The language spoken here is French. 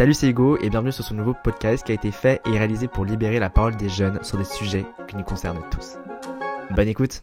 Salut c'est Hugo et bienvenue sur ce nouveau podcast qui a été fait et réalisé pour libérer la parole des jeunes sur des sujets qui nous concernent tous. Bonne écoute